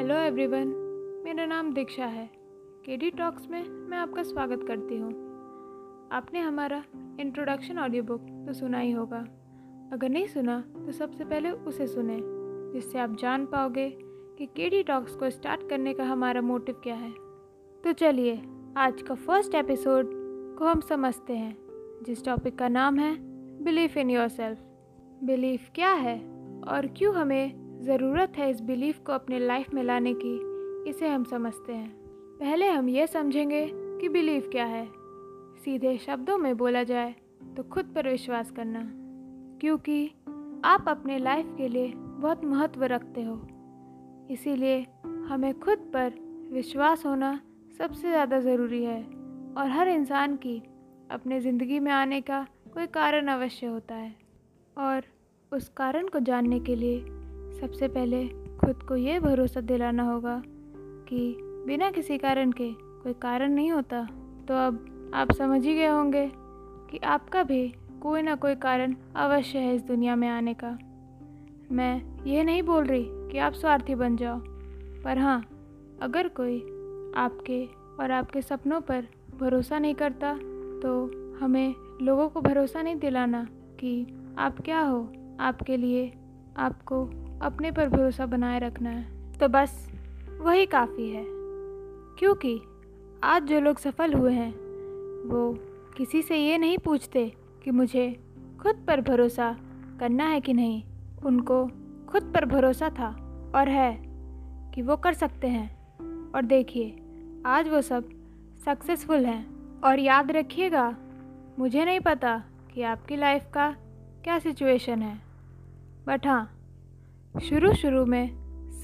Hello everyone मेरा नाम दीक्षा है। के डी टॉक्स में मैं आपका स्वागत करती हूँ। आपने हमारा इंट्रोडक्शन ऑडियो बुक तो सुना ही होगा। अगर नहीं सुना तो सबसे पहले उसे सुने, जिससे आप जान पाओगे कि के डी टॉक्स को स्टार्ट करने का हमारा मोटिव क्या है। तो चलिए, आज का फ़र्स्ट एपिसोड को हम समझते हैं, जिस टॉपिक का नाम है belief in yourself belief क्या है और क्यों हमें ज़रूरत है इस बिलीफ को अपने लाइफ में लाने की, इसे हम समझते हैं। पहले हम ये समझेंगे कि बिलीफ क्या है। सीधे शब्दों में बोला जाए तो खुद पर विश्वास करना, क्योंकि आप अपने लाइफ के लिए बहुत महत्व रखते हो। इसीलिए हमें खुद पर विश्वास होना सबसे ज़्यादा ज़रूरी है, और हर इंसान की अपने ज़िंदगी में आने का कोई कारण अवश्य होता है। और उस कारण को जानने के लिए सबसे पहले खुद को ये भरोसा दिलाना होगा कि बिना किसी कारण के कोई कारण नहीं होता। तो अब आप समझ ही गए होंगे कि आपका भी कोई ना कोई कारण अवश्य है इस दुनिया में आने का। मैं ये नहीं बोल रही कि आप स्वार्थी बन जाओ, पर हाँ अगर कोई आपके और आपके सपनों पर भरोसा नहीं करता तो हमें लोगों को भरोसा नहीं दिलाना कि आप क्या हो, आपके लिए आपको अपने पर भरोसा बनाए रखना है। तो बस, वही काफ़ी है। क्योंकि आज जो लोग सफल हुए हैं, वो किसी से ये नहीं पूछते कि मुझे खुद पर भरोसा करना है कि नहीं। उनको खुद पर भरोसा था और है कि वो कर सकते हैं। और देखिए, आज वो सब सक्सेसफुल हैं। और याद रखिएगा, मुझे नहीं पता कि आपकी लाइफ का क्या सिचुएशन है। बट हाँ शुरू शुरू में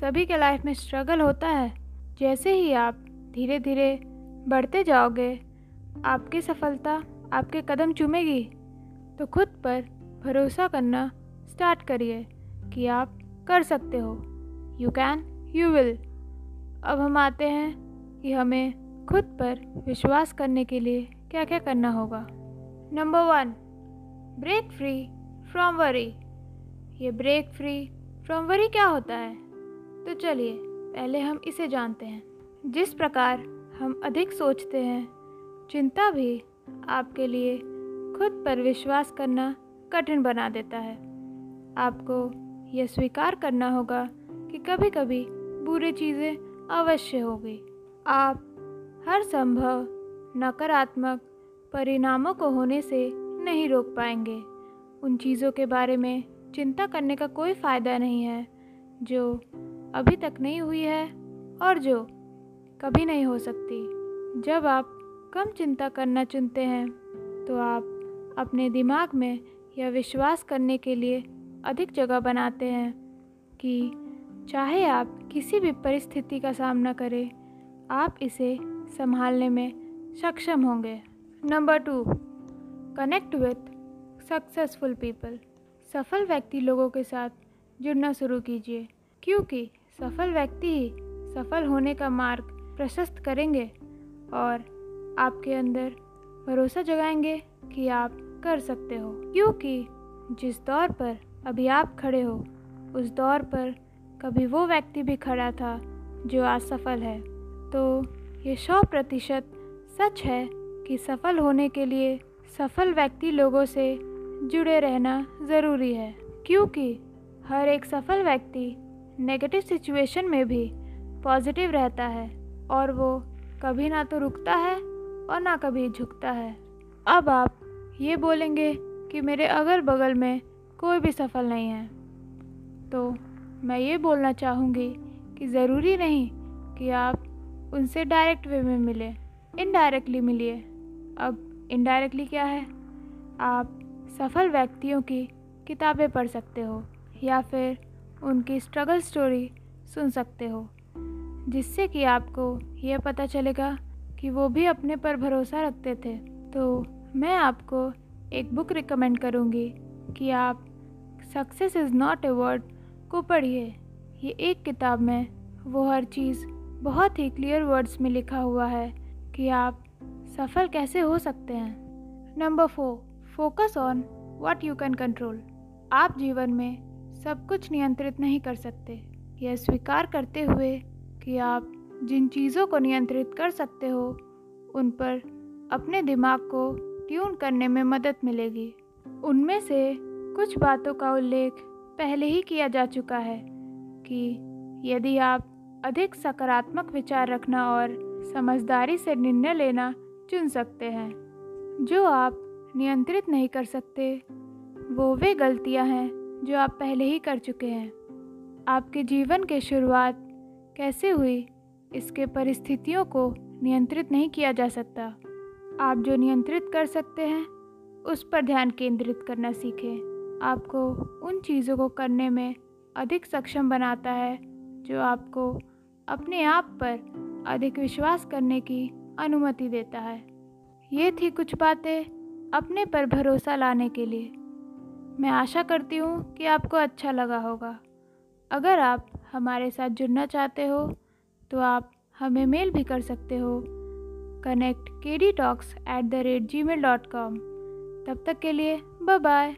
सभी के लाइफ में स्ट्रगल होता है। जैसे ही आप धीरे धीरे बढ़ते जाओगे, आपकी सफलता आपके कदम चूमेगी। तो खुद पर भरोसा करना स्टार्ट करिए कि आप कर सकते हो। यू कैन यू विल अब हम आते हैं कि हमें खुद पर विश्वास करने के लिए क्या क्या करना होगा। Number one break free from worry ये ब्रेक फ्री फ्रॉम वरी क्या होता है? तो चलिए, पहले हम इसे जानते हैं। जिस प्रकार हम अधिक सोचते हैं, चिंता भी आपके लिए खुद पर विश्वास करना कठिन बना देता है। आपको यह स्वीकार करना होगा कि कभी कभी बुरी चीज़ें अवश्य होगी। आप हर संभव नकारात्मक परिणामों को होने से नहीं रोक पाएँगे। उन चीज़ों के बारे में चिंता करने का कोई फ़ायदा नहीं है, जो अभी तक नहीं हुई है और जो कभी नहीं हो सकती। जब आप कम चिंता करना चुनते हैं तो आप अपने दिमाग में यह विश्वास करने के लिए अधिक जगह बनाते हैं कि चाहे आप किसी भी परिस्थिति का सामना करें, आप इसे संभालने में सक्षम होंगे। Number two, connect with successful people. सफल व्यक्ति लोगों के साथ जुड़ना शुरू कीजिए, क्योंकि सफल व्यक्ति ही सफल होने का मार्ग प्रशस्त करेंगे और आपके अंदर भरोसा जगाएँगे कि आप कर सकते हो। क्योंकि जिस दौर पर अभी आप खड़े हो, उस दौर पर कभी वो व्यक्ति भी खड़ा था जो आज सफल है। तो ये सौ प्रतिशत सच है कि सफल होने के लिए सफल व्यक्ति लोगों से जुड़े रहना ज़रूरी है, क्योंकि हर एक सफल व्यक्ति नेगेटिव सिचुएशन में भी पॉजिटिव रहता है और वो कभी ना तो रुकता है और ना कभी झुकता है। अब आप ये बोलेंगे कि मेरे अगल बगल में कोई भी सफल नहीं है। तो मैं ये बोलना चाहूँगी कि ज़रूरी नहीं कि आप उनसे डायरेक्ट वे में मिले इनडायरेक्टली मिलिए। अब इनडायरेक्टली क्या है? आप सफल व्यक्तियों की किताबें पढ़ सकते हो या फिर उनकी स्ट्रगल स्टोरी सुन सकते हो, जिससे कि आपको यह पता चलेगा कि वो भी अपने पर भरोसा रखते थे। तो मैं आपको एक बुक रिकमेंड करूँगी कि आप success is not a word को पढ़िए। ये एक किताब में वो हर चीज़ बहुत ही क्लियर वर्ड्स में लिखा हुआ है कि आप सफल कैसे हो सकते हैं। Number four focus on what you can control आप जीवन में सब कुछ नियंत्रित नहीं कर सकते। यह स्वीकार करते हुए कि आप जिन चीज़ों को नियंत्रित कर सकते हो, उन पर अपने दिमाग को ट्यून करने में मदद मिलेगी। उनमें से कुछ बातों का उल्लेख पहले ही किया जा चुका है कि यदि आप अधिक सकारात्मक विचार रखना और समझदारी से निर्णय लेना चुन सकते हैं। जो आप नियंत्रित नहीं कर सकते। वो वे गलतियाँ हैं जो आप पहले ही कर चुके हैं। आपके जीवन के शुरुआत कैसे हुई, इसके परिस्थितियों को नियंत्रित नहीं किया जा सकता। आप जो नियंत्रित कर सकते हैं, उस पर ध्यान केंद्रित करना सीखें। आपको उन चीज़ों को करने में अधिक सक्षम बनाता है, जो आपको अपने आप पर अधिक विश्वास करने की अनुमति देता है। ये थी कुछ बातें अपने पर भरोसा लाने के लिए। मैं आशा करती हूँ कि आपको अच्छा लगा होगा। अगर आप हमारे साथ जुड़ना चाहते हो तो आप हमें मेल भी कर सकते हो। कनेक्ट के D talks at the rate Gmail dot com तब तक के लिए बाय बाय